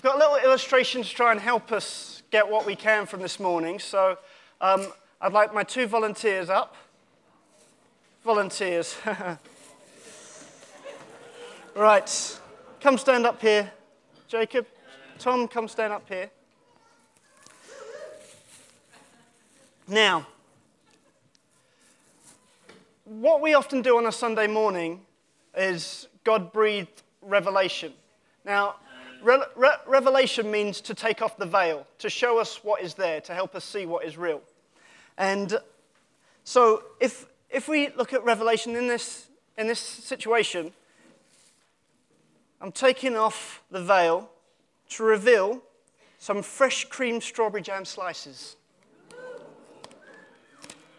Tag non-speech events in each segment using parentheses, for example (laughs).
I've got a little illustration to try and help us get what we can from this morning. So um, I'd like my two volunteers up. Volunteers. (laughs) right. Come stand up here, Jacob. Tom, come stand up here. Now, what we often do on a Sunday morning is God breathed revelation. Now, re- re- revelation means to take off the veil, to show us what is there, to help us see what is real. And so, if, if we look at revelation in this, in this situation, I'm taking off the veil to reveal some fresh cream strawberry jam slices.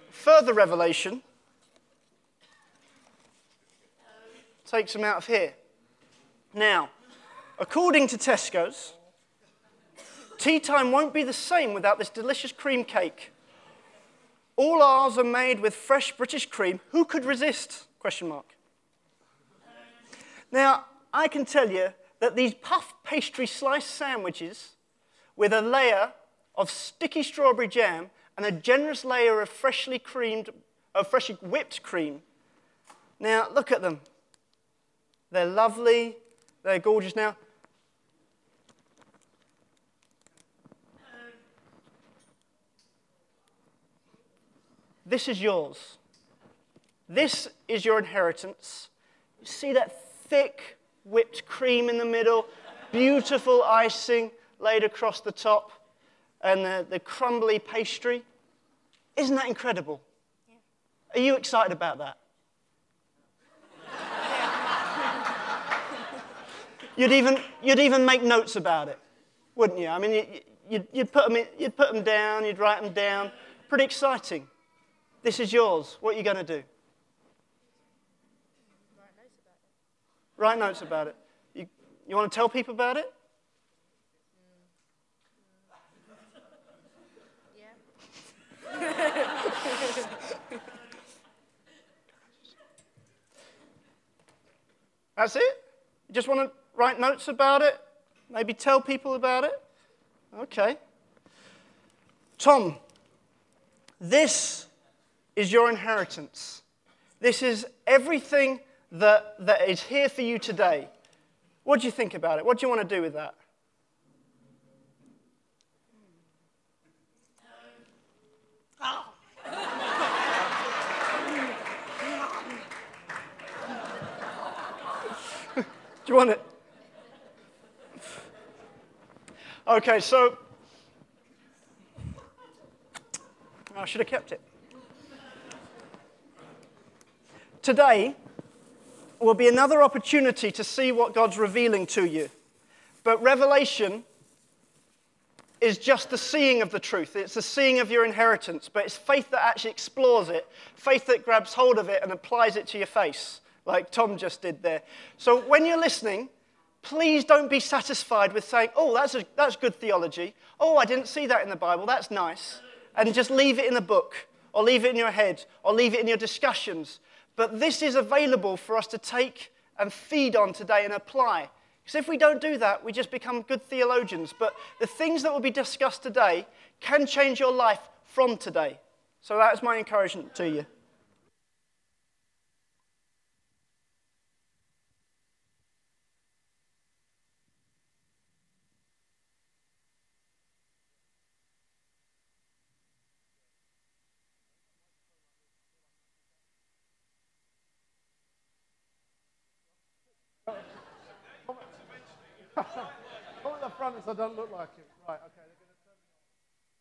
Further revelation takes them out of here. Now, according to Tesco's, tea time won't be the same without this delicious cream cake. All ours are made with fresh British cream. Who could resist? Question mark. Now, I can tell you that these puff pastry slice sandwiches with a layer of sticky strawberry jam and a generous layer of freshly creamed, of freshly whipped cream. Now, look at them. They're lovely, they're gorgeous. Now, this is yours. This is your inheritance. You see that thick whipped cream in the middle, beautiful icing laid across the top, and the, the crumbly pastry. Isn't that incredible? Yeah. Are you excited about that? (laughs) You'd even, you'd even make notes about it, wouldn't you? I mean, you, you'd, you'd, put them in, you'd put them down, you'd write them down. Pretty exciting. This is yours. What are you going to do? Write notes about it. You, you want to tell people about it? Yeah. That's it? You just want to write notes about it? Maybe tell people about it? Okay. Tom, this is your inheritance. This is everything that, that is here for you today. What do you think about it? What do you want to do with that? do you want it? Okay, so I should have kept it. Today will be another opportunity to see what God's revealing to you. But revelation is just the seeing of the truth. It's the seeing of your inheritance, but it's faith that actually explores it, faith that grabs hold of it and applies it to your face, like Tom just did there. So when you're listening, please don't be satisfied with saying, oh, that's, a, that's good theology. Oh, I didn't see that in the Bible. That's nice. And just leave it in the book, or leave it in your head, or leave it in your discussions. But this is available for us to take and feed on today and apply. Because if we don't do that, we just become good theologians. But the things that will be discussed today can change your life from today. So that is my encouragement to you. So I don't look like him. Right, okay, they're going to turn me.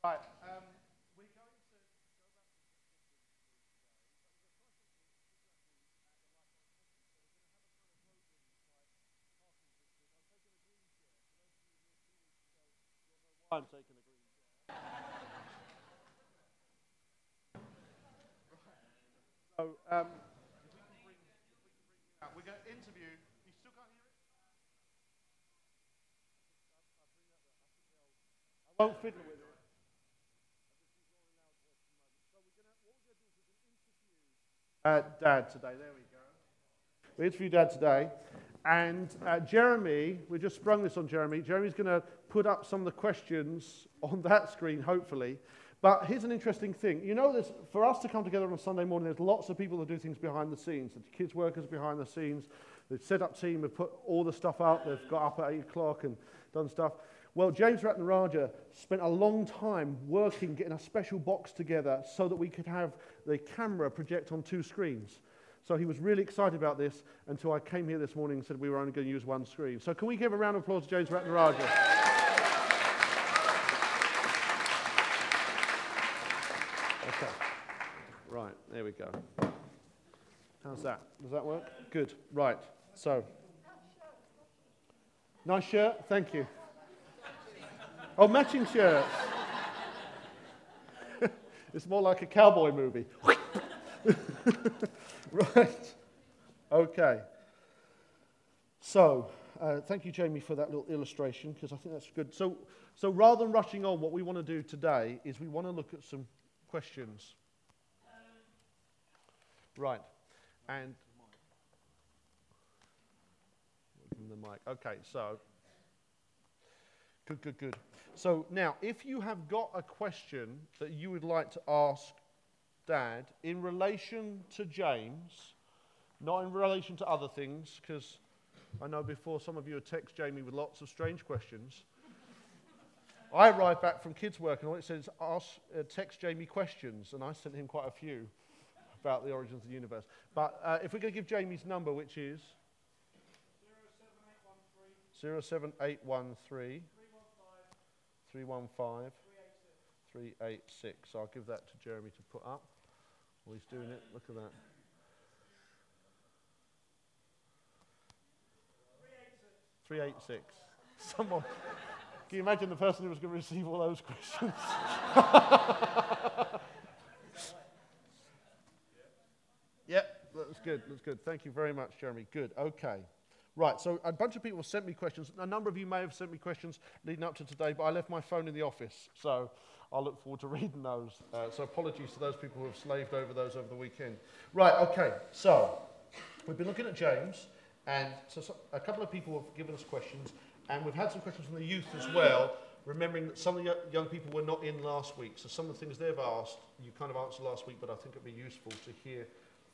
Right, um, I'm taking a green chair. (laughs) so, um, if we can bring, if we can bring out, we're going to interview won't fiddle with it. Uh, Dad today. There we go. We interviewed Dad today, And uh, Jeremy, we just sprung this on Jeremy. Jeremy's going to put up some of the questions on that screen, hopefully. But here's an interesting thing. You know, there's, for us to come together on a Sunday morning, there's lots of people that do things behind the scenes. The kids workers behind the scenes. The set-up team have put all the stuff out. They've got up at 8 o'clock and done stuff. Well, James Ratnaraja spent a long time working, getting a special box together so that we could have the camera project on two screens. So he was really excited about this until I came here this morning and said we were only going to use one screen. So can we give a round of applause to James Ratnaraja? Okay. Right, there we go. How's that? Does that work? Good. Right. So. Nice shirt. Thank you. Oh, matching shirts. (laughs) it's more like a cowboy movie. (laughs) right. Okay. So, uh, thank you, Jamie, for that little illustration because I think that's good. So, so rather than rushing on, what we want to do today is we want to look at some questions. Right. And the mic. Okay, so good, good, good. So now, if you have got a question that you would like to ask Dad in relation to James, not in relation to other things, because I know before some of you have texted Jamie with lots of strange questions. I arrived back from kids' work and all it says, ask, uh, text Jamie questions, and I sent him quite a few about the origins of the universe. But uh, if we're going to give Jamie's number, which is 07813 315 386. So I'll give that to Jeremy to put up. Well, he's doing it. Look at that. 386. (laughs) Someone. Can you imagine the person who was going to receive all those questions? (laughs) yep, that's good. That's good. Thank you very much, Jeremy. Good. Okay. Right, so a bunch of people sent me questions. A number of you may have sent me questions leading up to today, but I left my phone in the office, so I'll look forward to (laughs) reading those. Uh, so apologies to those people who have slaved over those over the weekend. Right, okay, so we've been looking at James, and so, so a couple of people have given us questions, and we've had some questions from the youth as well, remembering that some of the young people were not in last week, so some of the things they've asked, you kind of answered last week, but I think it'd be useful to hear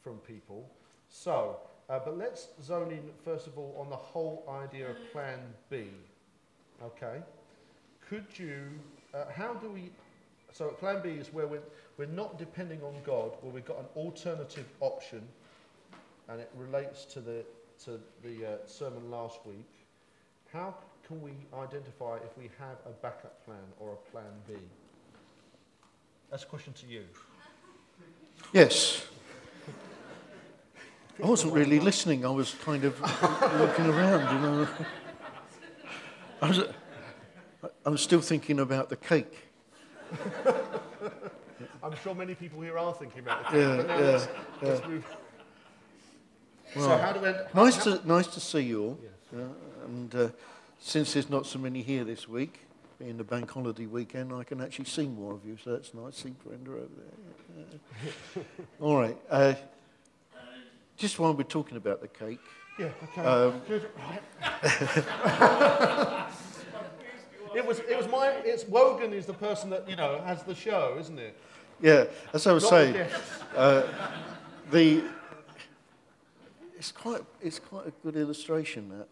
from people. So, uh, but let's zone in, first of all, on the whole idea of Plan B. Okay? Could you, uh, how do we, so Plan B is where we're, we're not depending on God, where we've got an alternative option, and it relates to the, to the uh, sermon last week. How can we identify if we have a backup plan or a Plan B? That's a question to you. Yes. I wasn't really listening. I was kind of looking around, you know. I was, I was still thinking about the cake. I'm sure many people here are thinking about it. Yeah, yeah, let's, let's yeah. Well, so how do we? Nice to, nice to see you all. Uh, and uh, since there's not so many here this week, being the bank holiday weekend, I can actually see more of you, so that's nice. See Brenda over there. (laughs) All right. Uh, just while we're talking about the cake, Yeah. Okay. um, Good. (laughs) it was. It was my. It's Wogan is the person that you know has the show, isn't it? yeah, as I was Not saying, the guests. the it's quite it's quite a good illustration that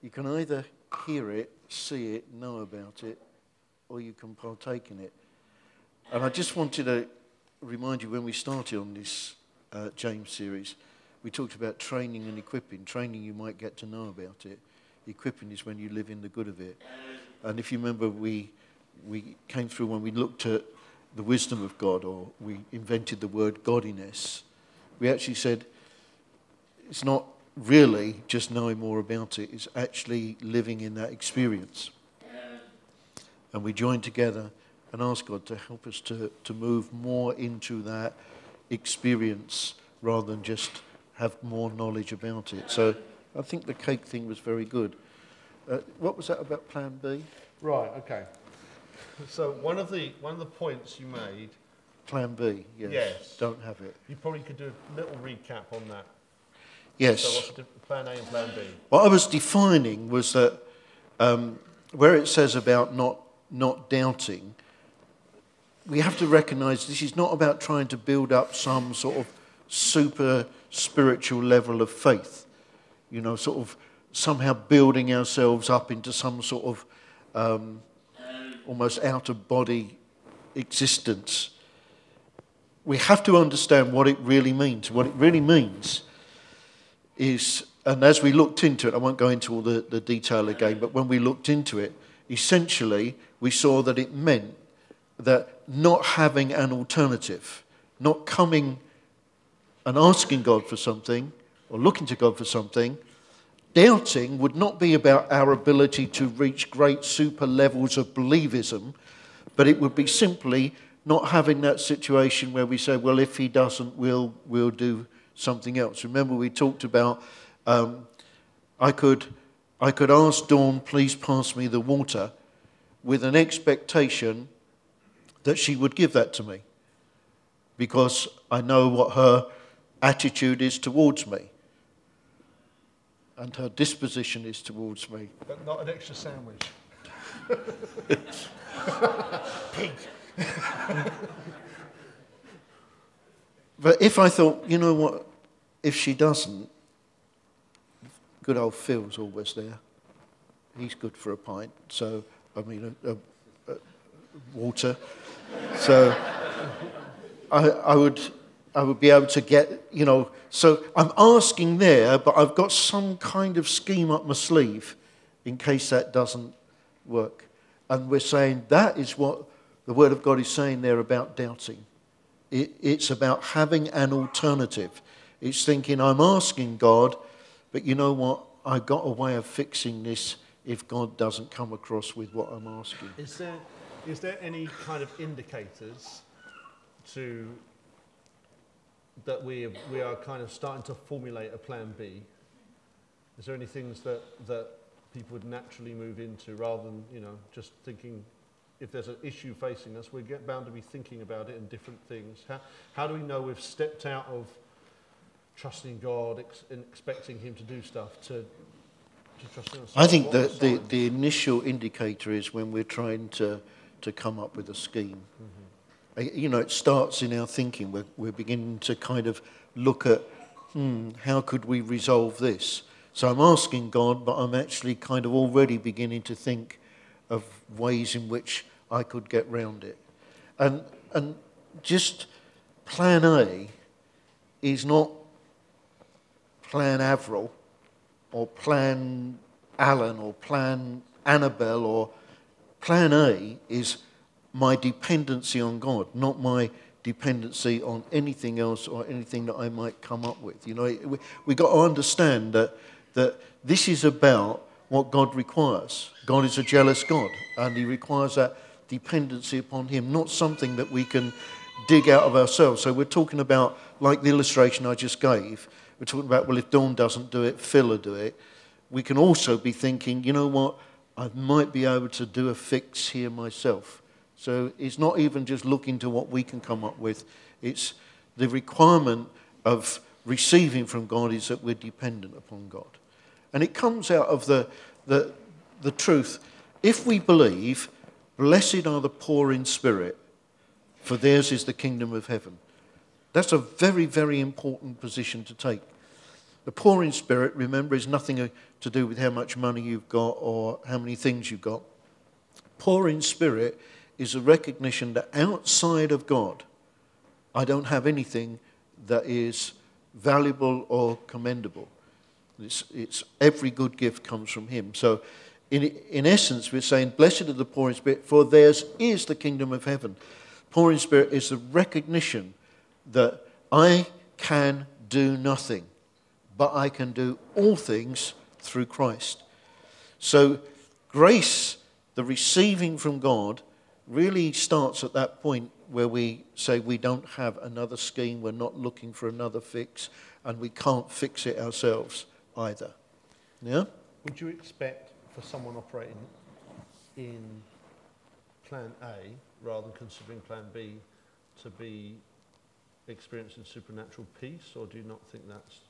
you can either hear it, see it, know about it, or you can partake in it. And I just wanted to remind you when we started on this uh, James series, we talked about training and equipping. Training you might get to know about it. Equipping is when you live in the good of it. And if you remember, we we came through when we looked at the wisdom of God, or we invented the word godliness. We actually said it's not really just knowing more about it, it's actually living in that experience. And we joined together and asked God to help us to, to move more into that experience rather than just have more knowledge about it. So I think the cake thing was very good. Uh, what was that about Plan B? Right. Okay. So one of the one of the points you made, Plan B, yes. Yes. Don't have it. you probably could do a little recap on that. Yes. So what's the plan A and plan B? What I was defining was that um, where it says about not, not doubting, we have to recognize this is not about trying to build up some sort of super spiritual level of faith, you know, sort of somehow building ourselves up into some sort of um, almost out of body existence. We have to understand what it really means. What it really means is, and as we looked into it, I won't go into all the, the detail again, but when we looked into it, essentially we saw that it meant that not having an alternative, not coming and asking God for something or looking to God for something, doubting would not be about our ability to reach great super levels of believism, but it would be simply not having that situation where we say, well, if he doesn't, we'll, we'll do something else. Remember, we talked about um, I, could, I could ask Dawn, please pass me the water, with an expectation that she would give that to me because I know what her attitude is towards me and her disposition is towards me. But not an extra sandwich. (laughs) But if I thought, you know what, if she doesn't, good old Phil's always there. He's good for a pint, so, I mean, a, a, a water. So I, I, would, I would be able to get, you know, so I'm asking there, but I've got some kind of scheme up my sleeve in case that doesn't work. And we're saying that is what the Word of God is saying there about doubting. It, it's about having an alternative. It's thinking, I'm asking God, but you know what? I've got a way of fixing this if God doesn't come across with what I'm asking. Is there, is there any kind of indicators to that we, we are kind of starting to formulate a plan B? Is there any things that, that people would naturally move into rather than, you know, just thinking if there's an issue facing us, we're get, bound to be thinking about it in different things. How, how do we know we've stepped out of trusting God ex- and expecting Him to do stuff to, to trusting ourselves? I think the, the, the initial indicator is when we're trying to, to come up with a scheme. Uh, You know, it starts in our thinking. We're, we're beginning to kind of look at, hmm, how could we resolve this? So I'm asking God, but I'm actually kind of already beginning to think of ways in which I could get round it. And, and just plan A is not plan Avril or plan Alan or plan Annabelle or plan A is my dependency on God, not my dependency on anything else or anything that I might come up with. You know, we, we got to understand that, that this is about what God requires. God is a jealous God, and He requires that dependency upon Him, not something that we can dig out of ourselves. So we're talking about, like the illustration I just gave, we're talking about, well, if Dawn doesn't do it, Phil will do it. We can also be thinking, you know what, I might be able to do a fix here myself. So it's not even just looking to what we can come up with, it's the requirement of receiving from God is that we're dependent upon God. And it comes out of the, the, the truth. If we believe, blessed are the poor in spirit, for theirs is the kingdom of heaven. That's a very, very important position to take. The poor in spirit, remember, is nothing to do with how much money you've got or how many things you've got. Poor in spirit is a recognition that outside of God, I don't have anything that is valuable or commendable. It's, it's every good gift comes from Him. So, in, in essence, we're saying, Blessed are the poor in spirit, for theirs is the kingdom of heaven. Poor in spirit is the recognition that I can do nothing, but I can do all things through Christ. So, grace, the receiving from God, really starts at that point where we say we don't have another scheme, we're not looking for another fix, and we can't fix it ourselves either. Yeah? Would you expect for someone operating in plan A rather than considering plan B to be experiencing supernatural peace, or do you not think that's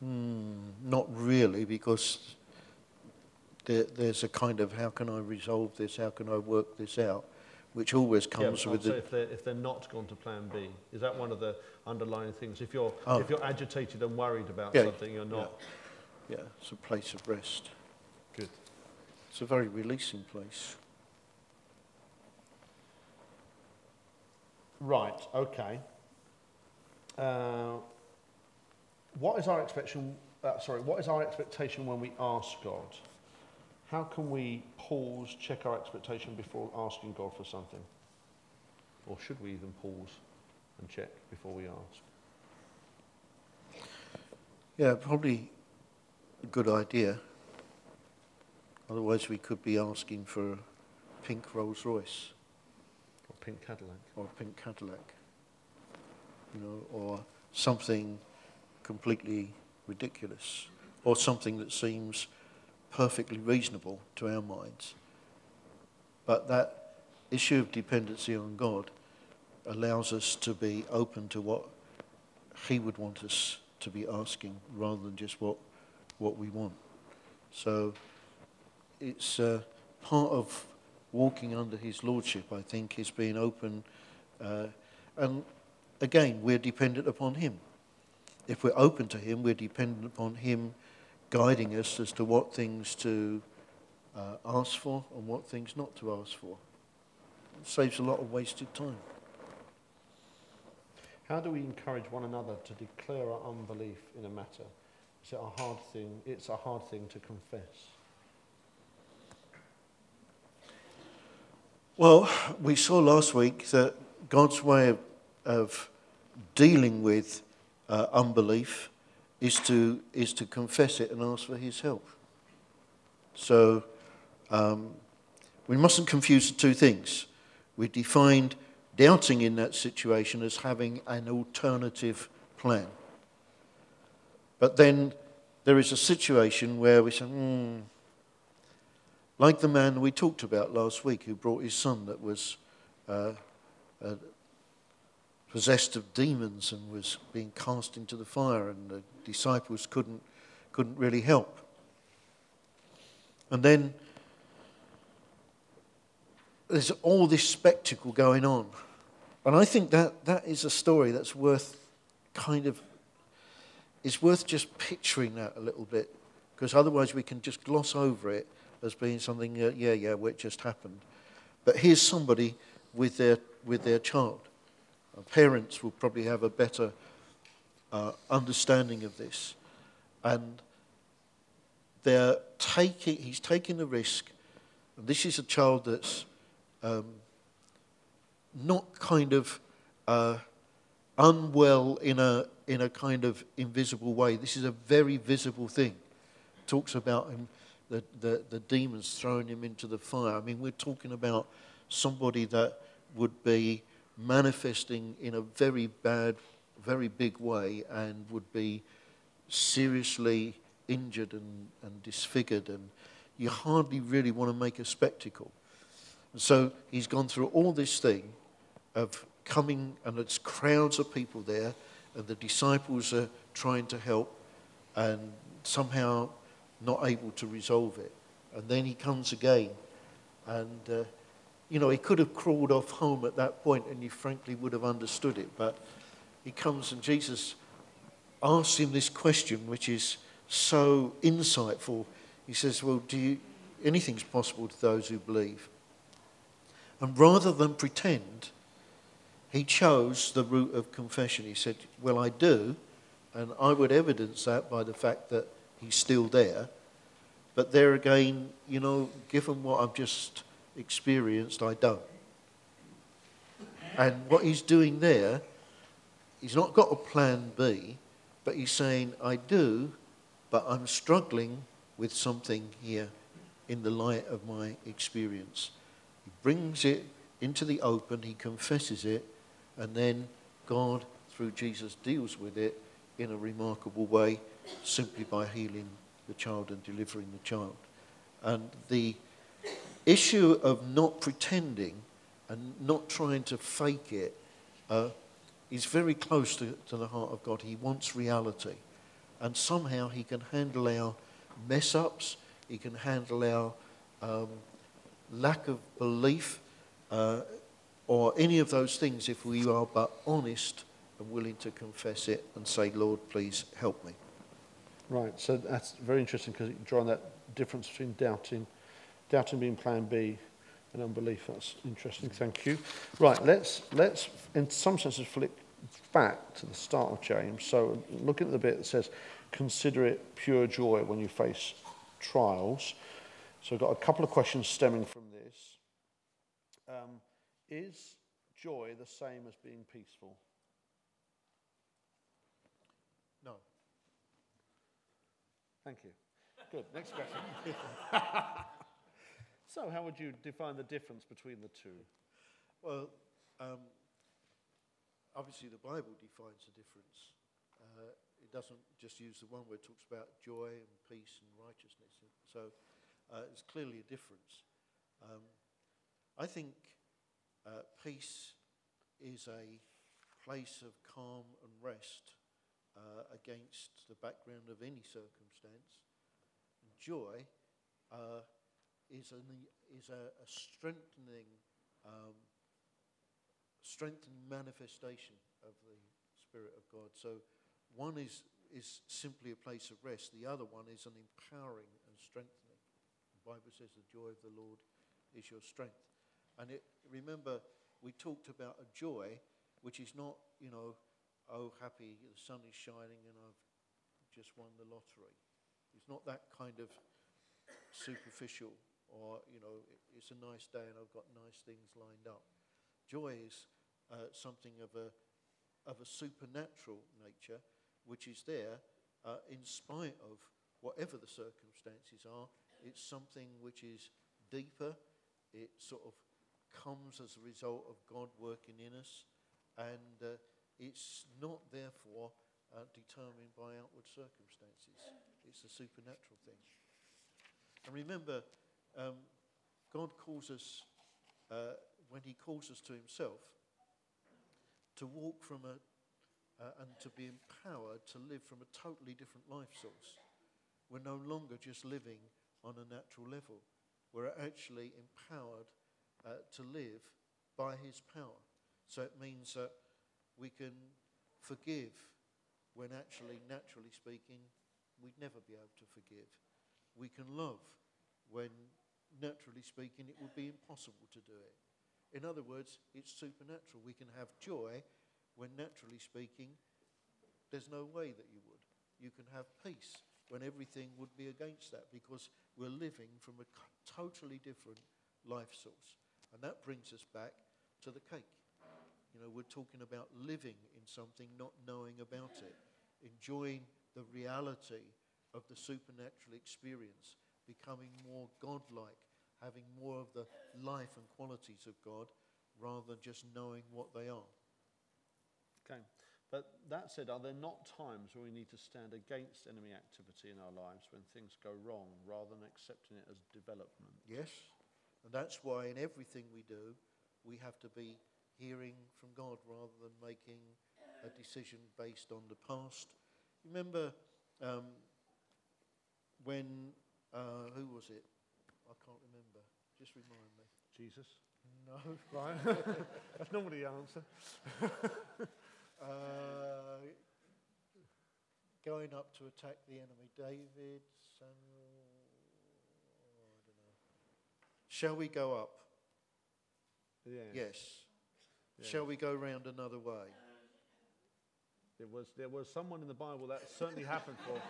Not really, because there, there's a kind of how can I resolve this, how can I work this out, which always comes but with the. if they're, if they're not gone to plan B, is that one of the underlying things? If you're, Oh. if you're agitated and worried about Yeah, something, you're not. Yeah, it's a place of rest. Good. It's a very releasing place. Right, okay. Uh, what is our expectation, uh, sorry, what is our expectation when we ask God? How can we pause, check our expectation before asking God for something? Or should we even pause and check before we ask? Yeah, probably a good idea. Otherwise, we could be asking for a pink Rolls Royce Or pink Cadillac? or a pink Cadillac, you know, or something completely ridiculous, or something that seems perfectly reasonable to our minds. But that issue of dependency on God allows us to be open to what He would want us to be asking rather than just what, what we want. So it's uh, part of walking under His Lordship, I think, is being open. Uh, and again, we're dependent upon Him. If we're open to Him, we're dependent upon Him guiding us as to what things to uh, ask for and what things not to ask for. It saves a lot of wasted time. How do we encourage one another to declare our unbelief in a matter? Is it a hard thing? It's a hard thing to confess. Well, we saw last week that God's way of, of dealing with uh, unbelief is to, is to confess it and ask for His help. So um, we mustn't confuse the two things. We defined doubting in that situation as having an alternative plan. But then there is a situation where we say, hmm, like the man we talked about last week who brought his son that was uh, uh, possessed of demons and was being cast into the fire, and the disciples couldn't, couldn't really help. And then there's all this spectacle going on. And I think that, that is a story that's worth kind of, it's worth just picturing that a little bit, because otherwise we can just gloss over it as being something, uh, yeah, yeah, what just happened. But here's somebody with their, with their child. Uh, parents will probably have a better uh, understanding of this. And they're taking, he's taking the risk. And this is a child that's um, not kind of uh, unwell in a, in a kind of invisible way. This is a very visible thing. Talks about him, the, the, the demons throwing him into the fire. I mean, we're talking about somebody that would be manifesting in a very bad, very big way and would be seriously injured and, and disfigured. And you hardly really want to make a spectacle. And so he's gone through all this thing of coming, and it's crowds of people there, and the disciples are trying to help and somehow not able to resolve it. And then he comes again, and uh, you know, he could have crawled off home at that point and you frankly would have understood it. But he comes and Jesus asks him this question, which is so insightful. He says, Well, do you, anything's possible to those who believe. And rather than pretend, he chose the route of confession. He said, Well, I do, and I would evidence that by the fact that he's still there. But there again, you know, given what I've just experienced, I don't. And what he's doing there, he's not got a plan B, but he's saying, I do, but I'm struggling with something here in the light of my experience. He brings it into the open, he confesses it, and then God, through Jesus, deals with it in a remarkable way simply by healing the child and delivering the child. And the issue of not pretending and not trying to fake it uh, is very close to, to the heart of God. He wants reality. and somehow He can handle our mess ups, He can handle our um, lack of belief, uh, or any of those things if we are but honest and willing to confess it and say, Lord, please help me. Right, so that's very interesting because you're drawing that difference between doubting, doubting being plan B and unbelief. That's interesting, thank you. Right, let's, let's in some senses, flick back to the start of James. So looking at the bit that says, consider it pure joy when you face trials. So I've got a couple of questions stemming from this. Um, is joy the same as being peaceful? No. Thank you. Good. Next question. (laughs) so, how would you define the difference between the two? Well, um, obviously the Bible defines the difference. Uh, it doesn't just use the one word, it talks about joy and peace and righteousness. So uh, it's clearly a difference. Um, I think uh, peace is a place of calm and rest uh, against the background of any circumstance. And joy uh, is, an, is a, a strengthening, um, strengthening manifestation of the Spirit of God. So one is, is simply a place of rest. The other one is an empowering and strengthening. The Bible says the joy of the Lord is your strength. And it, remember, we talked about a joy which is not, you know, oh, happy, the sun is shining and I've just won the lottery. It's not that kind of superficial or, you know, it's a nice day and I've got nice things lined up. Joy is uh, something of a, of a supernatural nature which is there uh, in spite of whatever the circumstances are. It's something which is deeper. It sort of comes as a result of God working in us, and uh, it's not therefore uh, determined by outward circumstances. It's a supernatural thing. And remember, um, God calls us, uh, when He calls us to Himself, to walk from a, uh, and to be empowered to live from a totally different life source. We're no longer just living on a natural level. We're actually empowered uh, to live by his power. So it means that we can forgive when actually, naturally speaking, we'd never be able to forgive. We can love when, naturally speaking, it would be impossible to do it. In other words, it's supernatural. We can have joy when, naturally speaking, there's no way that you would. You can have peace when everything would be against that because we're living from a totally different life source. And that brings us back to the cake. You know, we're talking about living in something, not knowing about it, enjoying the reality of the supernatural experience, becoming more godlike, having more of the life and qualities of God rather than just knowing what they are. Okay. But that said, are there not times where we need to stand against enemy activity in our lives when things go wrong rather than accepting it as development? Yes. And that's why in everything we do, we have to be hearing from God rather than making a decision based on the past. Remember um, when, uh, who was it? I can't remember. Just remind me. Jesus? No. (laughs) Right. (laughs) That's normally the answer. (laughs) uh, going up to attack the enemy. David, Samuel, I don't know. Shall we go up? Yes. Yes. yes. Shall we go round another way? There was, there was someone in the Bible that certainly happened for.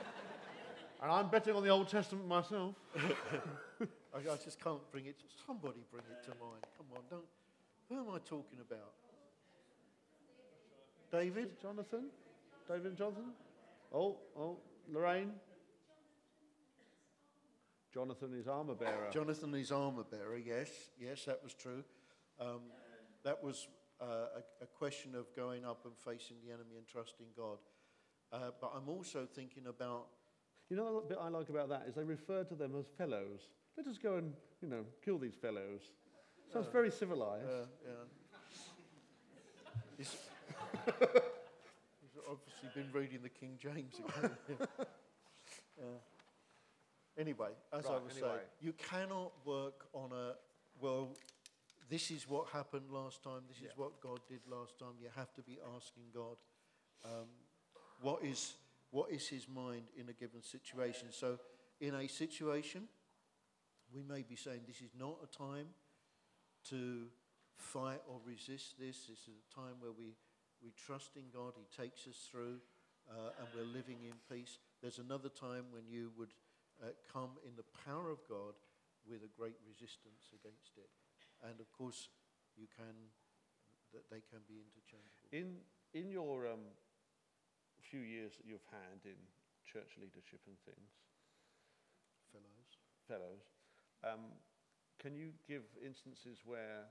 And I'm betting on the Old Testament myself. (laughs) I, I, just can't bring it. To, somebody bring it to mind. Come on, don't. Who am I talking about? David? Jonathan? David and Jonathan? Oh, oh, Lorraine? Jonathan, is armor bearer. Jonathan, is armor bearer, yes, yes, that was true. Um, that was uh, a, a, question of going up and facing the enemy and trusting God. Uh, but I'm also thinking about. You know, the bit I like about that is they refer to them as fellows. Let us go and, you know, kill these fellows. Sounds uh, very civilized. Uh, yeah. obviously been reading the King James again. (laughs) yeah. Anyway, as I was anyway. saying, you cannot work on a, well, this is what happened last time, this Yeah. is what God did last time. You have to be asking God, um, what, is, what is his mind in a given situation? So, in a situation, we may be saying this is not a time to fight or resist this. This is a time where we, we trust in God, He takes us through, uh, and we're living in peace. There's another time when you would uh, come in the power of God with a great resistance against it. And of course, you can, that they can be interchangeable. In, in your um, few years that you've had in church leadership and things, Fellows. fellows, um, can you give instances where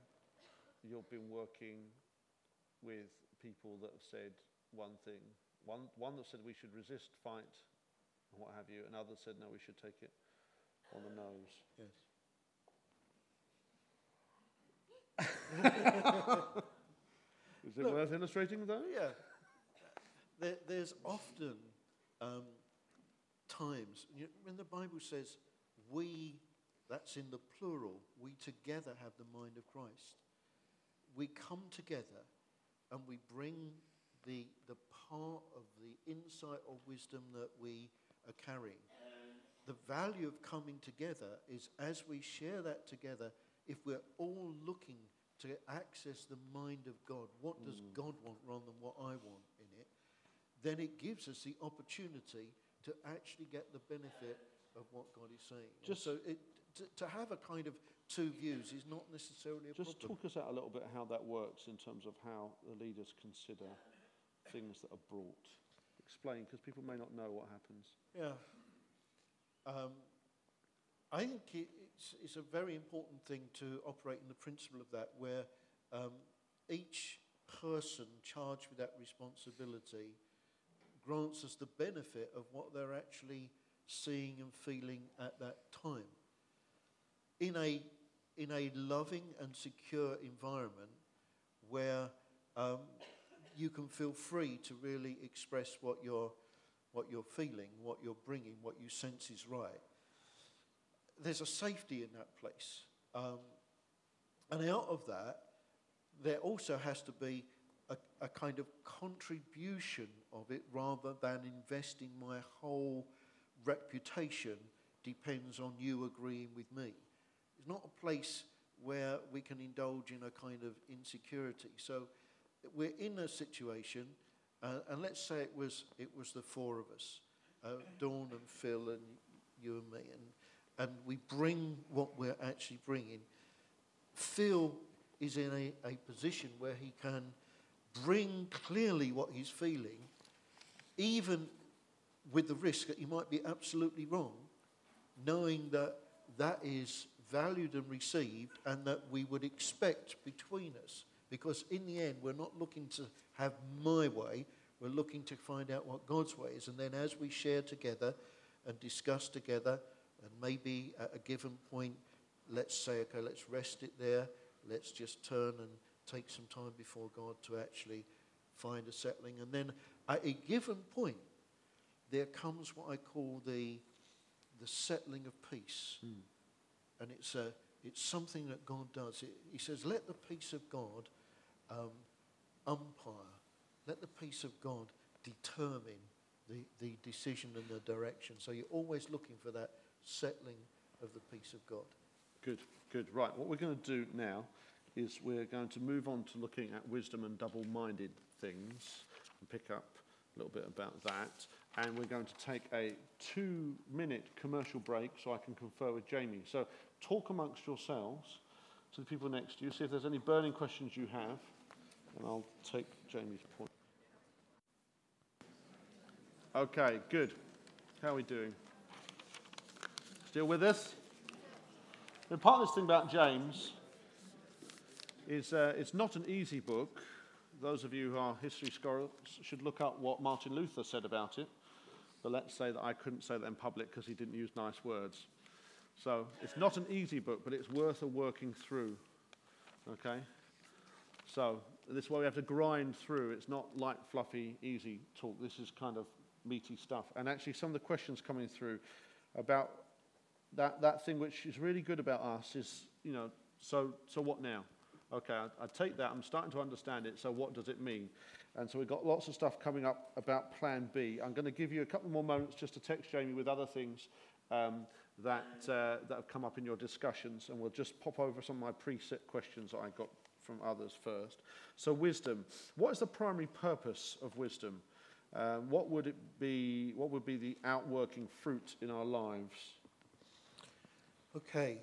you've been working with people that have said one thing, one, one that said we should resist, fight, and what have you, and others said no, we should take it on the nose? Yes. (laughs) Is it worth illustrating though? Yeah. There, there's often um, times you when the Bible says we, that's in the plural, we together have the mind of Christ. We come together and we bring the, the part of the insight or wisdom that we are carrying. The value of coming together is as we share that together, if we're all looking to access the mind of God, what does God want rather than what I want then it gives us the opportunity to actually get the benefit of what God is saying. And Just- so it, to, to have a kind of two views is not necessarily a Just problem. talk us out a little bit how that works in terms of how the leaders consider things that are brought. Explain, because people may not know what happens. Yeah. Um, I think it, it's, it's a very important thing to operate in the principle of that, where um, each person charged with that responsibility grants us the benefit of what they're actually seeing and feeling at that time. In a, in a loving and secure environment where um, you can feel free to really express what you're, what you're feeling, what you're bringing, what you sense is right. There's a safety in that place. Um, and out of that, there also has to be a, a kind of contribution of it rather than investing my whole reputation depends on you agreeing with me. It's not a place where we can indulge in a kind of insecurity. So we're in a situation, uh, and let's say it was, it was the four of us, uh, Dawn and Phil and you and me, and, and we bring what we're actually bringing. Phil is in a, a position where he can bring clearly what he's feeling, even with the risk that he might be absolutely wrong, knowing that that is valued and received and that we would expect between us. Because in the end, we're not looking to have my way, we're looking to find out what God's way is. And then as we share together and discuss together, and maybe at a given point, let's say, okay, let's rest it there, let's just turn and take some time before God to actually find a settling. And then at a given point, there comes what I call the, the settling of peace. And it's, a, it's something that God does. It, he says, let the peace of God um, umpire. Let the peace of God determine the, the decision and the direction. So you're always looking for that settling of the peace of God. Good, good. Right, what we're going to do now is we're going to move on to looking at wisdom and double minded things and pick up a little bit about that. And we're going to take a two minute commercial break so I can confer with Jamie. So talk amongst yourselves to the people next to you, see if there's any burning questions you have, and I'll take Jamie's point. Okay, good. How are we doing? Still with us? The part of this thing about James is uh, it's not an easy book. Those of you who are history scholars should look up what Martin Luther said about it. But let's say that I couldn't say that in public because he didn't use nice words. So it's not an easy book, but it's worth a working through. Okay? So this is why we have to grind through. It's not light, fluffy, easy talk. This is kind of meaty stuff. And actually, some of the questions coming through about that, that thing which is really good about us is, you know, so, so what now? Okay, I, I take that, I'm starting to understand it, so what does it mean? And so we've got lots of stuff coming up about Plan B. I'm going to give you a couple more moments just to text Jamie with other things um, that, uh, that have come up in your discussions, and we'll just pop over some of my preset questions that I got from others first. So, wisdom. What is the primary purpose of wisdom? Um, what would it be? What would be the outworking fruit in our lives? Okay,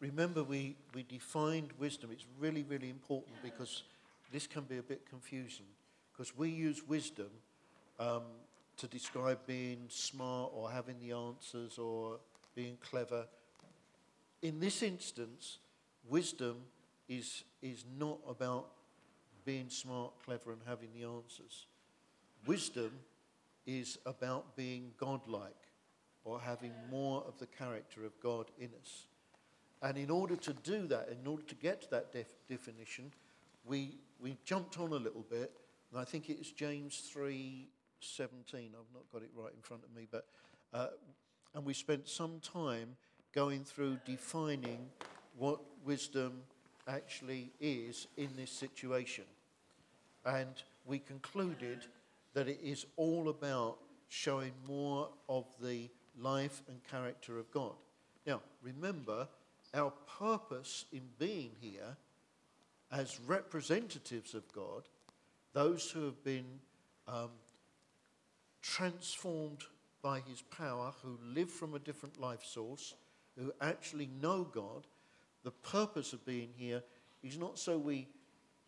remember we, we defined wisdom. It's really, really important because this can be a bit confusing because we use wisdom um, to describe being smart or having the answers or being clever. In this instance, wisdom is, is not about being smart, clever, and having the answers. Wisdom is about being godlike or having more of the character of God in us. And in order to do that, in order to get to that def- definition, we, we jumped on a little bit, and I think it's James 3 17. I've not got it right in front of me, but uh, and we spent some time going through defining what wisdom actually is in this situation. And we concluded that it is all about showing more of the life and character of God. Now, remember, our purpose in being here as representatives of God, those who have been um, transformed by his power, who live from a different life source, who actually know God, the purpose of being here is not so we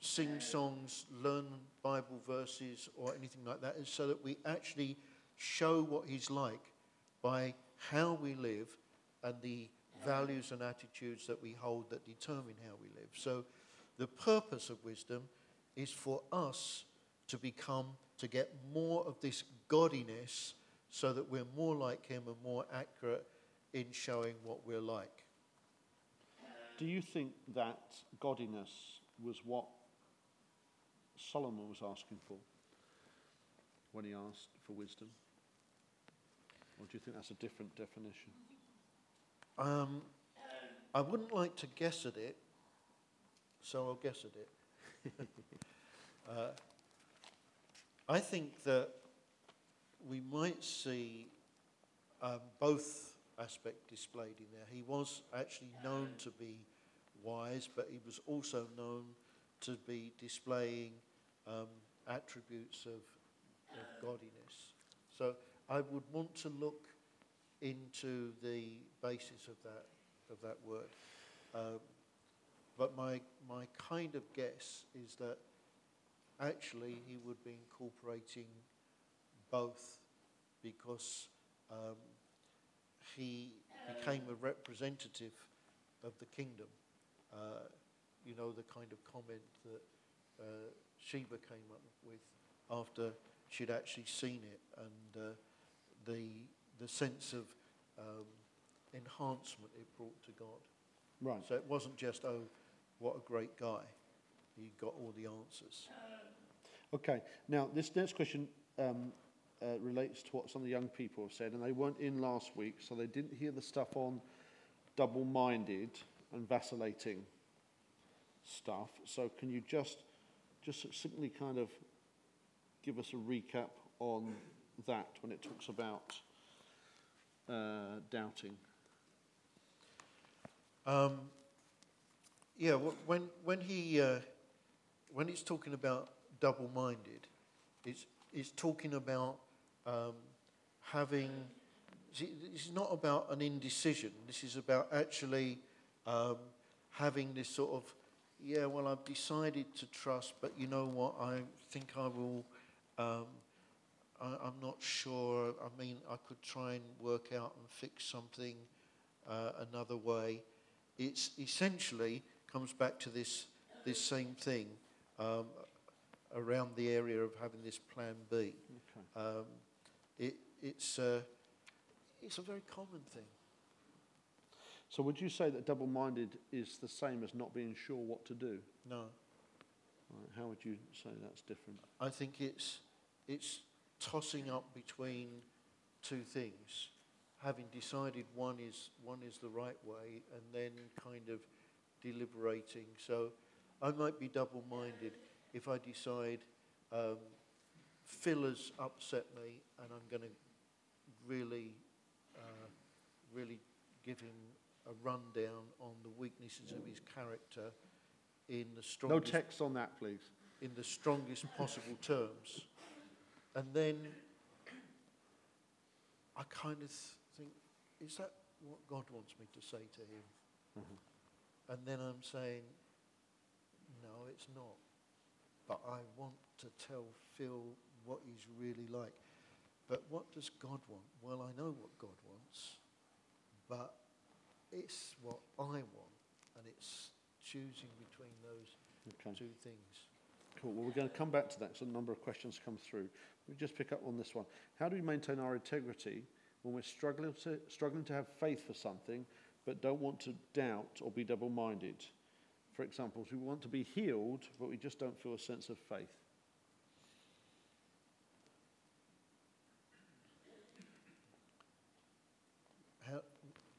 sing songs, learn Bible verses, or anything like that, it's so that we actually show what he's like by how we live and the values and attitudes that we hold that determine how we live. So the purpose of wisdom is for us to become, to get more of this godliness so that we're more like him and more accurate in showing what we're like. Do you think that godliness was what Solomon was asking for when he asked for wisdom? Or do you think that's a different definition? Um, I wouldn't like to guess at it, so I'll guess at it. (laughs) uh, I think that we might see um, both aspects displayed in there. He was actually known to be wise, but he was also known to be displaying um, attributes of, of godliness. So I would want to look into the basis of that of that word. Um, but my my kind of guess is that actually he would be incorporating both because um, he became a representative of the kingdom. Uh, you know, the kind of comment that uh, Sheba came up with after she'd actually seen it and uh, the, the sense of um, enhancement it brought to God. Right. So it wasn't just, oh, what a great guy. He got all the answers. Okay. Now, this next question um, uh, relates to what some of the young people have said, and they weren't in last week, so they didn't hear the stuff on double minded and vacillating stuff. So, can you just, just simply kind of give us a recap on that when it talks about uh, doubting? Um, yeah, when, when, he, uh, when he's talking about double minded, it's, it's talking about um, having, is not about an indecision. This is about actually um, having this sort of, yeah, well, I've decided to trust, but you know what? I think I will. Um, I, am not sure. I mean, I could try and work out and fix something uh, another way. It's essentially comes back to this this same thing um, around the area of having this plan B. Okay. Um, it, it's, uh, it's a very common thing. So would you say that double-minded is the same as not being sure what to do? No. Right, how would you say that's different? I think it's, it's tossing up between two things, having decided one is, one is the right way and then kind of deliberating. So I might be double minded if I decide um, has upset me and I'm going to really, uh, really give him a rundown on the weaknesses of his character in the strongest. No text on that, please. in the strongest possible terms. And then I kind of think, is that what God wants me to say to him? Mm-hmm. And then I'm saying, no, it's not. But I want to tell Phil what he's really like. But what does God want? Well, I know what God wants, but it's what I want. And it's choosing between those Okay. two things. Cool. Well, we're going to come back to that because a number of questions come through. We just pick up on this one. How do we maintain our integrity when we're struggling to, struggling to have faith for something but don't want to doubt or be double minded? For example, if we want to be healed, but we just don't feel a sense of faith. How,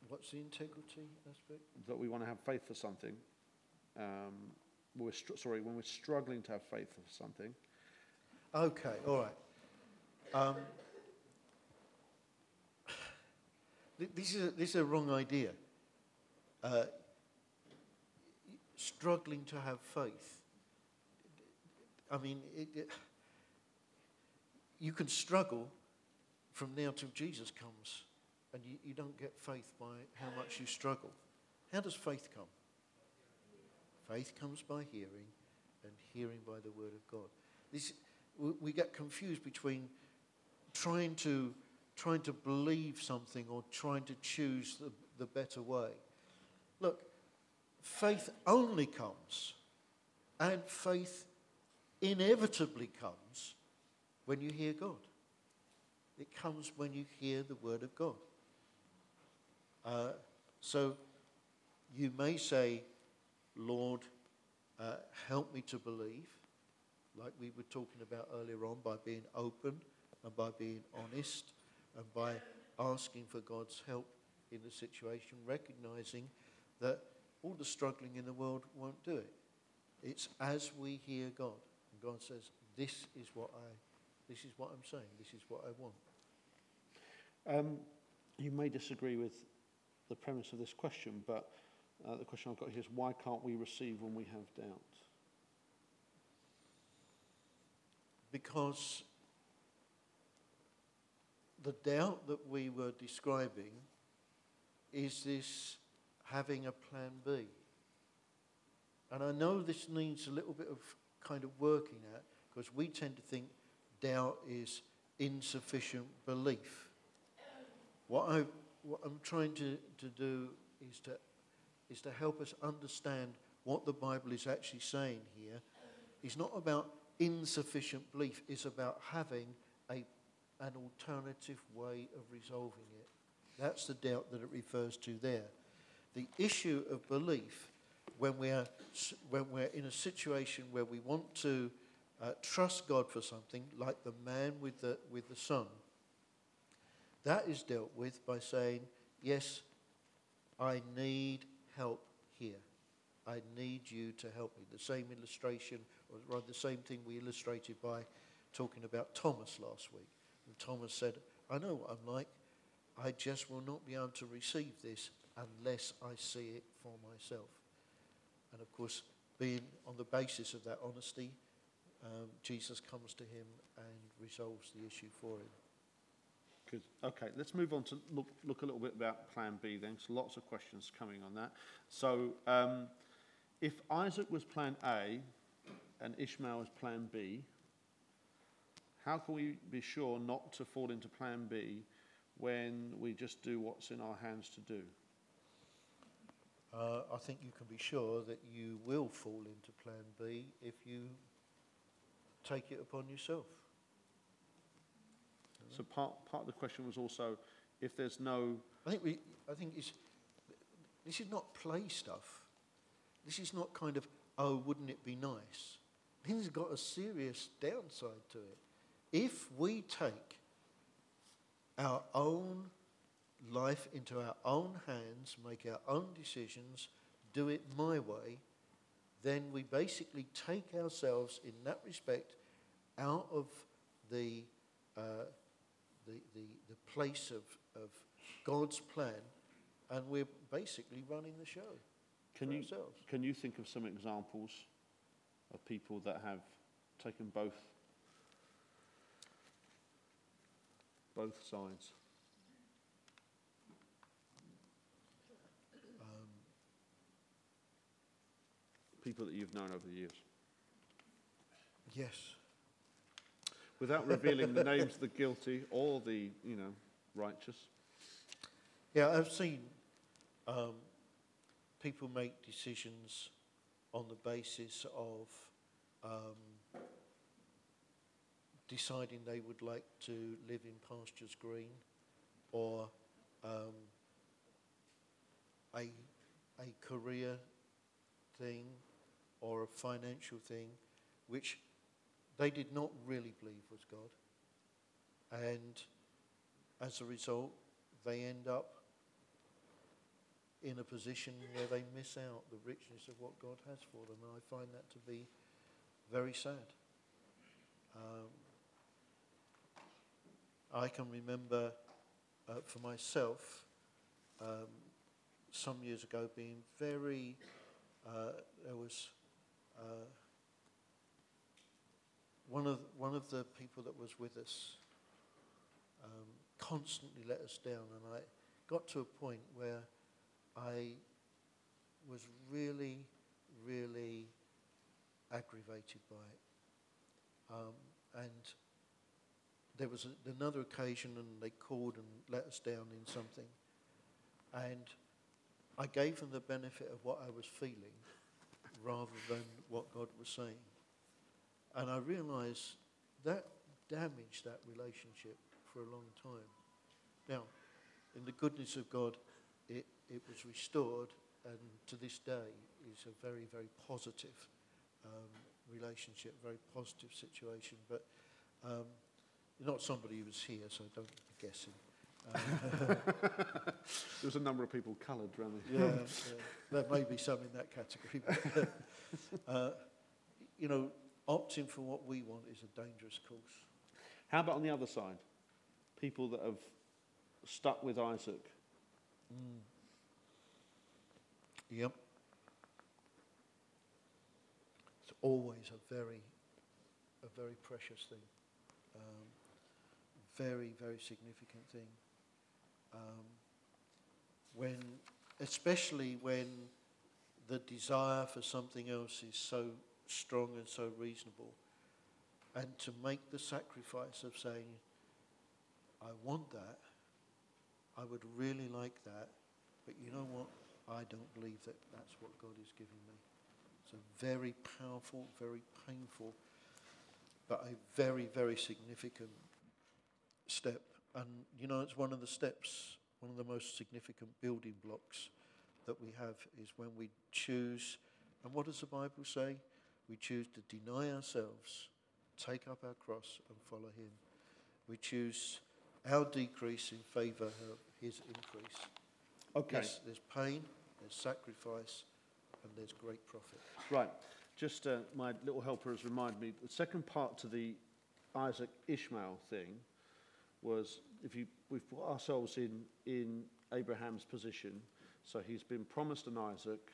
what's the integrity aspect? That we want to have faith for something. Um, we're str- sorry, when we're struggling to have faith for something. Okay, all right. Um, this, is a, this is a wrong idea. Uh, struggling to have faith. I mean, it, it, you can struggle from now till Jesus comes, and you, you don't get faith by how much you struggle. How does faith come? Faith comes by hearing, and hearing by the word of God. This, we, we get confused between trying to, trying to believe something or trying to choose the, the better way. Look, faith only comes, and faith inevitably comes when you hear God. It comes when you hear the word of God. Uh, so you may say, Lord, uh, help me to believe, like we were talking about earlier on, by being open and by being honest and by asking for God's help in the situation, recognizing that all the struggling in the world won't do it. It's as we hear God, and God says, "This is what I, this is what I'm saying. This is what I want." Um, you may disagree with the premise of this question, but uh, the question I've got here is why can't we receive when we have doubt? Because the doubt that we were describing is this having a plan B. And I know this needs a little bit of kind of working at because we tend to think doubt is insufficient belief. What, I, what I'm trying to, to do is to, is to help us understand what the Bible is actually saying here. It's not about insufficient belief, it's about having a, an alternative way of resolving it. That's the doubt that it refers to there. The issue of belief, when we're, when we're in a situation where we want to uh, trust God for something, like the man with the, with the son, that is dealt with by saying, Yes, I need help here. I need you to help me. The same illustration, or rather the same thing we illustrated by talking about Thomas last week. And Thomas said, I know what I'm like. I just will not be able to receive this unless I see it for myself. And of course, being on the basis of that honesty, um, Jesus comes to him and resolves the issue for him. Good. Okay, let's move on to look, look a little bit about Plan B then. So lots of questions coming on that. So um, if Isaac was Plan A and Ishmael was Plan B, how can we be sure not to fall into Plan B when we just do what's in our hands to do? Uh, I think you can be sure that you will fall into Plan B if you take it upon yourself. So part, part of the question was also if there's no I think we. I think it's. This is not play stuff. This is not kind of oh, wouldn't it be nice? then it's got a serious downside to it. If we take our own life into our own hands, make our own decisions, do it my way, then we basically take ourselves in that respect out of the, uh, the, the, the place of, of God's plan and we're basically running the show Can you, ourselves. can you think of some examples of people that have taken both both sides? Um, People that you've known over the years. yes. Without revealing the names of the guilty or the, you know, righteous. Yeah, I've seen um, people make decisions on the basis of um, deciding they would like to live in pastures green or um, a, a career thing or a financial thing which they did not really believe was God. And as a result, they end up in a position where they miss out the richness of what God has for them. And I find that to be very sad. Um, I can remember uh, for myself um, some years ago being very, uh, there was uh, one, of, one of the people that was with us um, constantly let us down. And I got to a point where I was really, really aggravated by it. Um, and there was another occasion, and they called and let us down in something. And I gave them the benefit of what I was feeling rather than what God was saying. And I realized that damaged that relationship for a long time. Now, in the goodness of God, it, it was restored, and to this day is a very, very positive um, relationship, very positive situation. But um, not somebody who was here, so I don't be guessing. (laughs) There was a number of people coloured around the yeah, yeah, there may be some in that category. But, (laughs) uh, you know, opting for what we want is a dangerous course. How about on the other side? People that have stuck with Isaac. Yep. It's always a very, a very precious thing. Um, very, very significant thing. Um, when, especially when the desire for something else is so strong and so reasonable, and to make the sacrifice of saying, I want that, I would really like that, but you know what? I don't believe that that's what God is giving me. It's a very powerful, very painful, but a very, very significant step. And, you know, it's one of the steps, one of the most significant building blocks that we have is when we choose, and what does the Bible say? We choose to deny ourselves, take up our cross, and follow Him. We choose our decrease in favour of His increase. Okay. Yes, there's pain, there's sacrifice, and there's great profit. Right. Just uh, my little helper has reminded me. The second part to the Isaac Ishmael thing was if you we've put ourselves in in Abraham's position. So he's been promised an Isaac.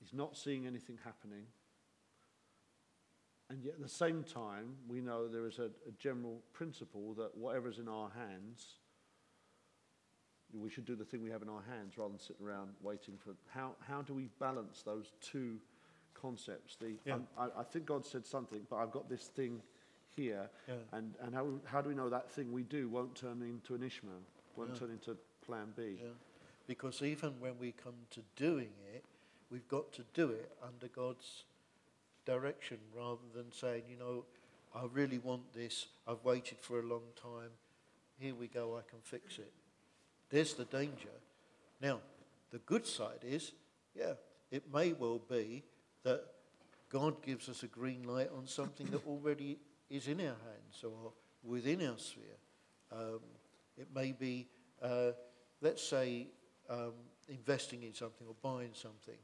He's not seeing anything happening. And yet at the same time, we know there is a, a general principle that whatever's in our hands, we should do the thing we have in our hands rather than sitting around waiting for. How, how do we balance those two concepts? The, Yeah. um, I, I think God said something, but I've got this thing here. Yeah. And, and how, how do we know that thing we do won't turn into an Ishmael, won't Yeah. turn into plan B? Yeah. Because even when we come to doing it, we've got to do it under God's direction rather than saying, you know, I really want this, I've waited for a long time, here we go, I can fix it. There's the danger. Now, the good side is, yeah, it may well be that God gives us a green light on something that (laughs) already is in our hands or within our sphere. Um, it may be, uh, let's say, um, investing in something or buying something.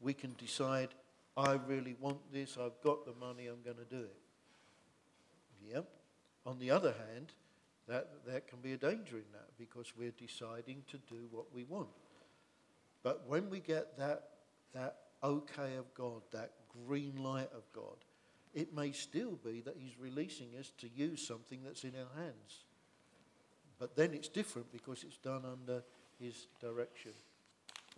We can decide, I really want this, I've got the money, I'm going to do it. Yep. On the other hand, that, that can be a danger in that because we're deciding to do what we want. But when we get that, that okay of God, that green light of God, it may still be that He's releasing us to use something that's in our hands. But then it's different because it's done under His direction.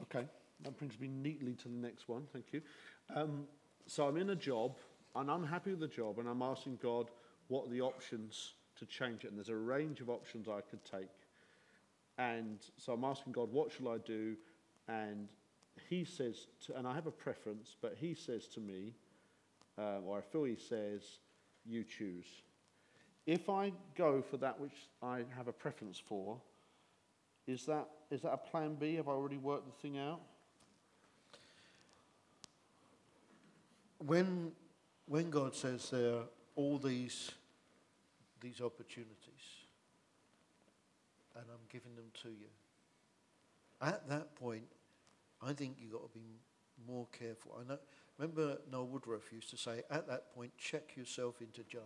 Okay, that brings me neatly to the next one. Thank you. Um, so I'm in a job, and I'm happy with the job, and I'm asking God what are the options to change it. And there's a range of options I could take. And so I'm asking God, what shall I do? And He says, to, and I have a preference, but He says to me, Uh, or I feel says, you choose. If I go for that which I have a preference for, is that, is that a plan B? Have I already worked the thing out? When, when God says there are all these, these opportunities, and I'm giving them to you, at that point, I think you've got to be more careful. I know, remember Noel Woodruff used to say, at that point, check yourself into jail.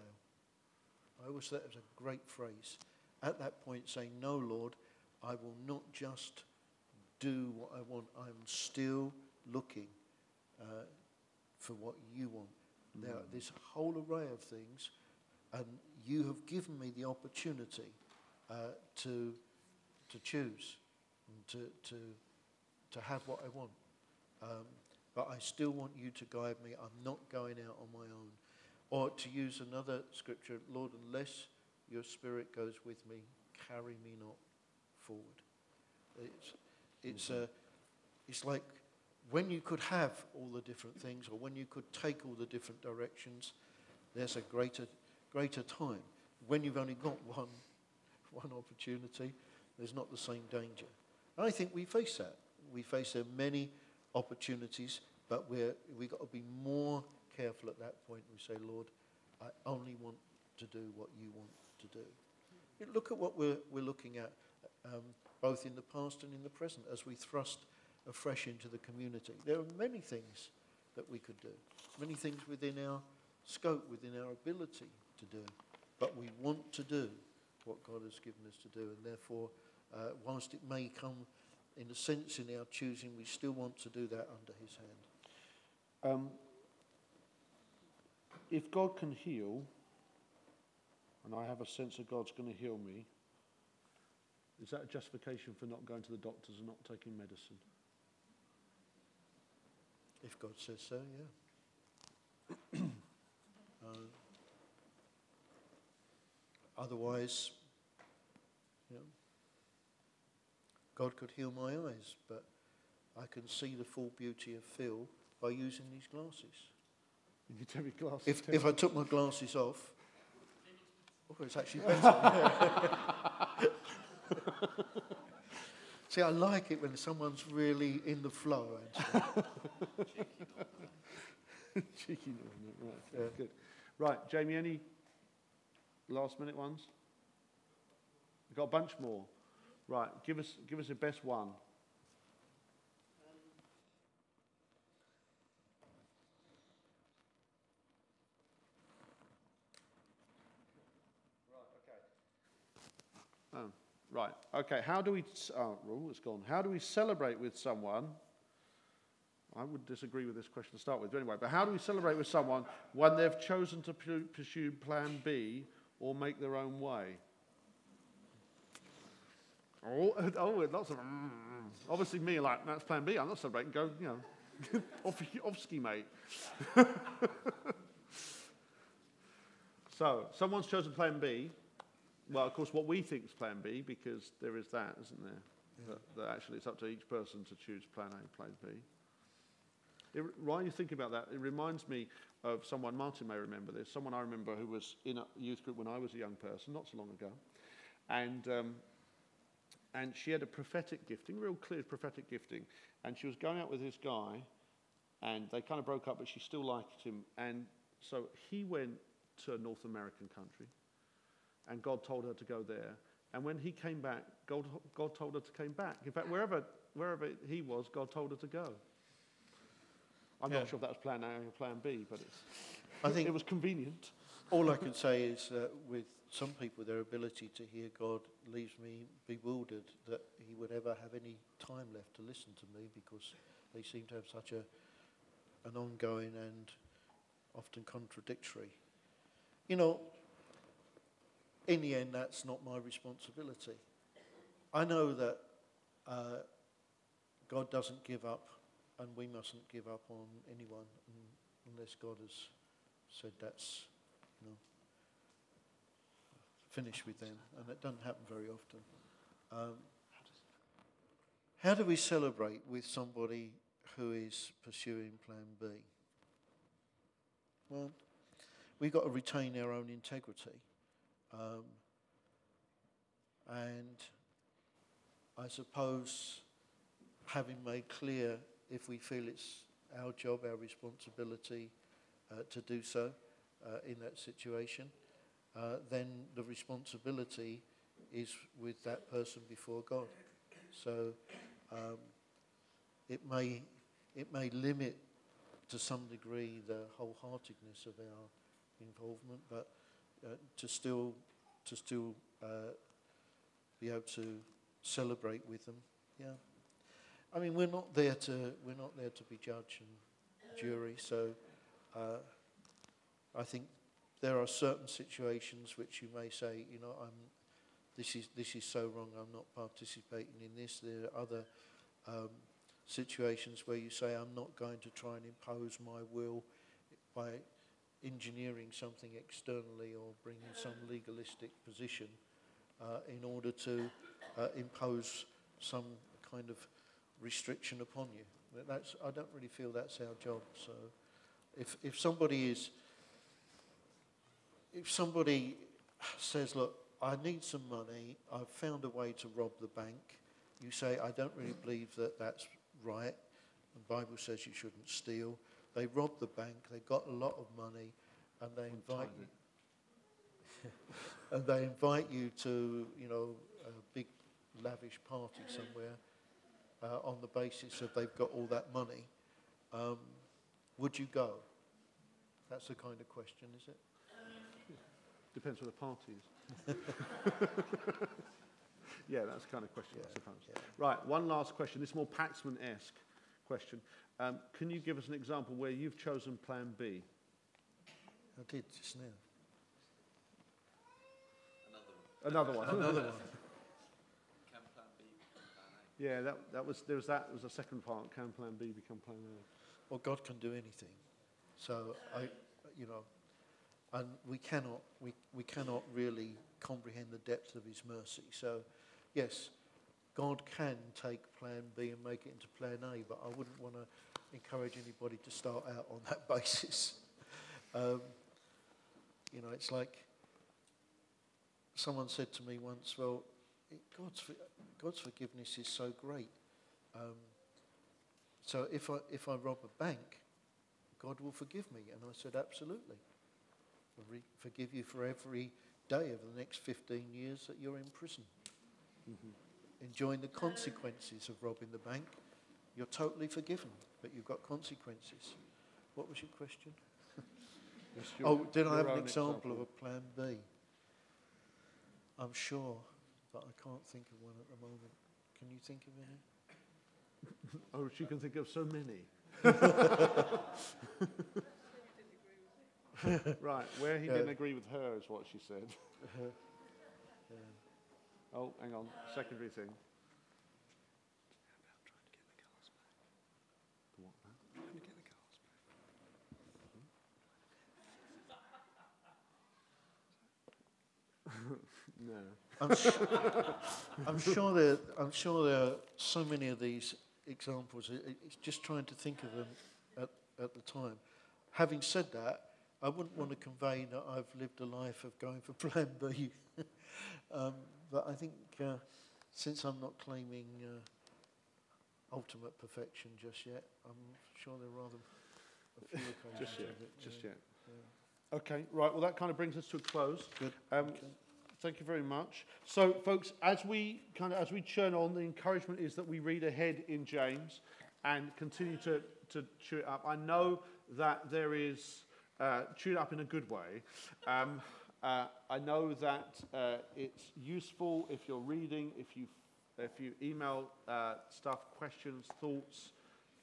I always thought it was a great phrase. At that point, saying, No, Lord, I will not just do what I want. I'm still looking uh, for what you want. Mm. There are this whole array of things, and you have given me the opportunity uh, to, to choose and to, to, to have what I want. Um, but I still want you to guide me. I'm not going out on my own. Or to use another scripture, Lord, unless your spirit goes with me, carry me not forward. It's, it's, mm-hmm. uh, it's like when you could have all the different things or when you could take all the different directions, there's a greater, greater time. When you've only got one, one opportunity, there's not the same danger. And I think we face that. We face there many opportunities, but we're, we've got to be more careful at that point. We say, Lord, I only want to do what you want to do. Look at what we're, we're looking at, um, both in the past and in the present, as we thrust afresh into the community. There are many things that we could do, many things within our scope, within our ability to do. But we want to do what God has given us to do, and therefore, uh, whilst it may come in a sense in our choosing, we still want to do that under His hand. Um, if God can heal, and I have a sense that God's going to heal me, is that a justification for not going to the doctors and not taking medicine? If God says so, yeah. (clears throat) uh, otherwise, you know, God could heal my eyes, but I can see the full beauty of Phil by using these glasses. You need to have your glasses. If, if I took my glasses off, oh, it's actually (laughs) better. See, I like it when someone's really in the flow. (laughs) Cheeky, right? Yeah. Good. Right, Jamie. Any last minute ones? We've got a bunch more. Right, give us give us the best one. Oh, right. Okay. How do we? Oh, it's gone. How do we celebrate with someone? I would disagree with this question to start with, anyway. But how do we celebrate with someone when they've chosen to pursue Plan B or make their own way? Oh, (laughs) oh lots of. Mm, obviously, me like that's Plan B. I'm not celebrating. Go, you know, (laughs) off, off ski, mate. (laughs) so, someone's chosen Plan B well, of course, what we think is Plan B, because there is that, isn't there? Yeah. That, that, actually it's up to each person to choose Plan A and Plan B. It, while you think about that, it reminds me of someone, Martin may remember this, someone I remember who was in a youth group when I was a young person, not so long ago. And, um, and she had a prophetic gifting, real clear prophetic gifting. And she was going out with this guy, And they kind of broke up, but she still liked him. And so he went to a North American country, and God told her to go there. And when he came back, God, God told her to come back. In fact, wherever, wherever he was, God told her to go. I'm Yeah. not sure if that was plan A or plan B, but it's, I think it was convenient. all I can say is that with some people, their ability to hear God leaves me bewildered that He would ever have any time left to listen to me because they seem to have such a an ongoing and often contradictory. You know, in the end, that's not my responsibility. I know that uh, God doesn't give up, and we mustn't give up on anyone unless God has said that's, you know, finished with them, and that doesn't happen very often. Um, how do we celebrate with somebody who is pursuing Plan B? Well, we've got to retain our own integrity. Um, and I suppose having made clear if we feel it's our job, our responsibility uh, to do so uh, in that situation, uh, then the responsibility is with that person before God. So um, it may it may limit to some degree the wholeheartedness of our involvement, but uh, to still to still uh, be able to celebrate with them. Yeah. I mean, we're not there to we're not there to be judge and jury. So uh, I think there are certain situations which you may say, you know, I'm this is this is so wrong. I'm not participating in this. There are other um, situations where you say, I'm not going to try and impose my will by engineering something externally or bringing some legalistic position uh, in order to uh, impose some kind of restriction upon you. That's, I don't really feel that's our job. So if, if somebody is, if somebody says, look, I need some money, I've found a way to rob the bank, you say, I don't really believe that that's right. The Bible says you shouldn't steal. They robbed the bank, they got a lot of money, and they invite you, (laughs) and they invite you to, you know, a big lavish party somewhere uh, on the basis that they've got all that money. Um, would you go? That's the kind of question, is it? Depends what the party is. (laughs) yeah, that's the kind of question, I suppose. yeah. Right, one last question. This more Paxman-esque question. Um, can you give us an example where you've chosen Plan B? I did just now. Another one. Another one. (laughs) Can plan B become plan A? yeah, that, that was there was that was the second part. Can Plan B become Plan A? Well, God can do anything. So I, you know, and we cannot, we, we cannot really comprehend the depth of His mercy. So, yes, God can take Plan B and make it into Plan A, but I wouldn't want to encourage anybody to start out on that (laughs) basis. Um, you know, it's like someone said to me once, "Well, God's God's forgiveness is so great." Um, so if I, if I rob a bank, God will forgive me. And I said, absolutely. Forgive you for every day of the next 15 years that you're in prison. Mm-hmm. Enjoying the consequences of robbing the bank. You're totally forgiven, but you've got consequences. What was your question? (laughs) Yes, your- Oh, did I have an own example of a plan B? I'm sure, but I can't think of one at the moment. Can you think of any? (laughs) Oh, she can think of so many. (laughs) (laughs) right, where he Yeah. didn't uh, agree with her is what she said. Yeah. (laughs) Uh-huh. Oh, hang on, secondary thing. Trying to get the cars back. The what, man? Trying to get the cars back. No. I'm, su- (laughs) I'm sure there. I'm sure there are so many of these examples. It- It's just trying to think of them at, at the time. Having said that, I wouldn't want to convey that I've lived a life of going for (laughs) Plan B. um, but I think uh, since I'm not claiming uh, ultimate perfection just yet. I'm sure there are rather a few (laughs) occasions Just yet, it. just yeah. yet. Okay, right, well, that kind of brings us to a close. Good. Um, Thank you very much. So, folks, as we kind of as we churn on, the encouragement is that we read ahead in James and continue to, to chew it up. I know that there is uh, chew it up in a good way. Um, uh, I know that uh, it's useful if you're reading, if you if you email uh, stuff, questions, thoughts,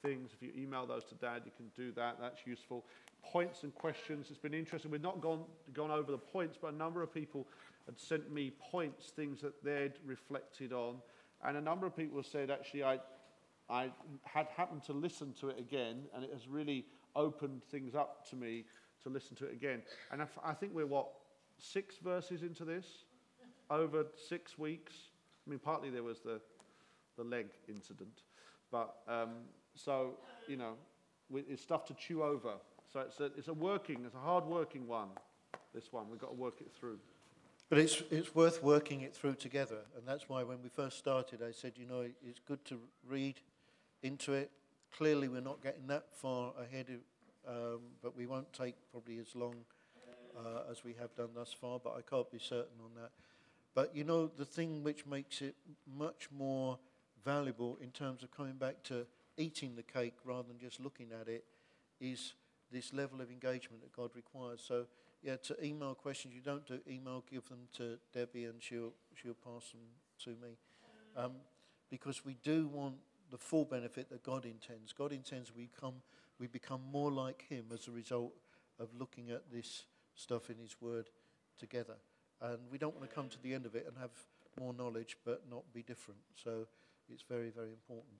things. If you email those to Dad, you can do that. That's useful. Points and questions. It's been interesting. We've not gone gone over the points, but a number of people had sent me points, things that they'd reflected on, and a number of people said actually I I had happened to listen to it again, and it has really opened things up to me to listen to it again. And I, think we're what six verses into this over six weeks. I mean, partly there was the the leg incident, but um, so you know, it's stuff to chew over. So it's a it's a working, it's a hard working one. This one we've got to work it through. But it's, it's worth working it through together. And that's why when we first started, I said, you know, it's good to read into it. Clearly, we're not getting that far ahead, um, but we won't take probably as long uh, as we have done thus far, but I can't be certain on that. But you know, the thing which makes it much more valuable in terms of coming back to eating the cake rather than just looking at it is this level of engagement that God requires. So, yeah, to email questions, you don't do email, give them to Debbie and she'll, she'll pass them to me. Um, because we do want the full benefit that God intends. God intends we, come, we become more like Him as a result of looking at this stuff in His Word together. And we don't want to come to the end of it and have more knowledge but not be different. So it's very, very important.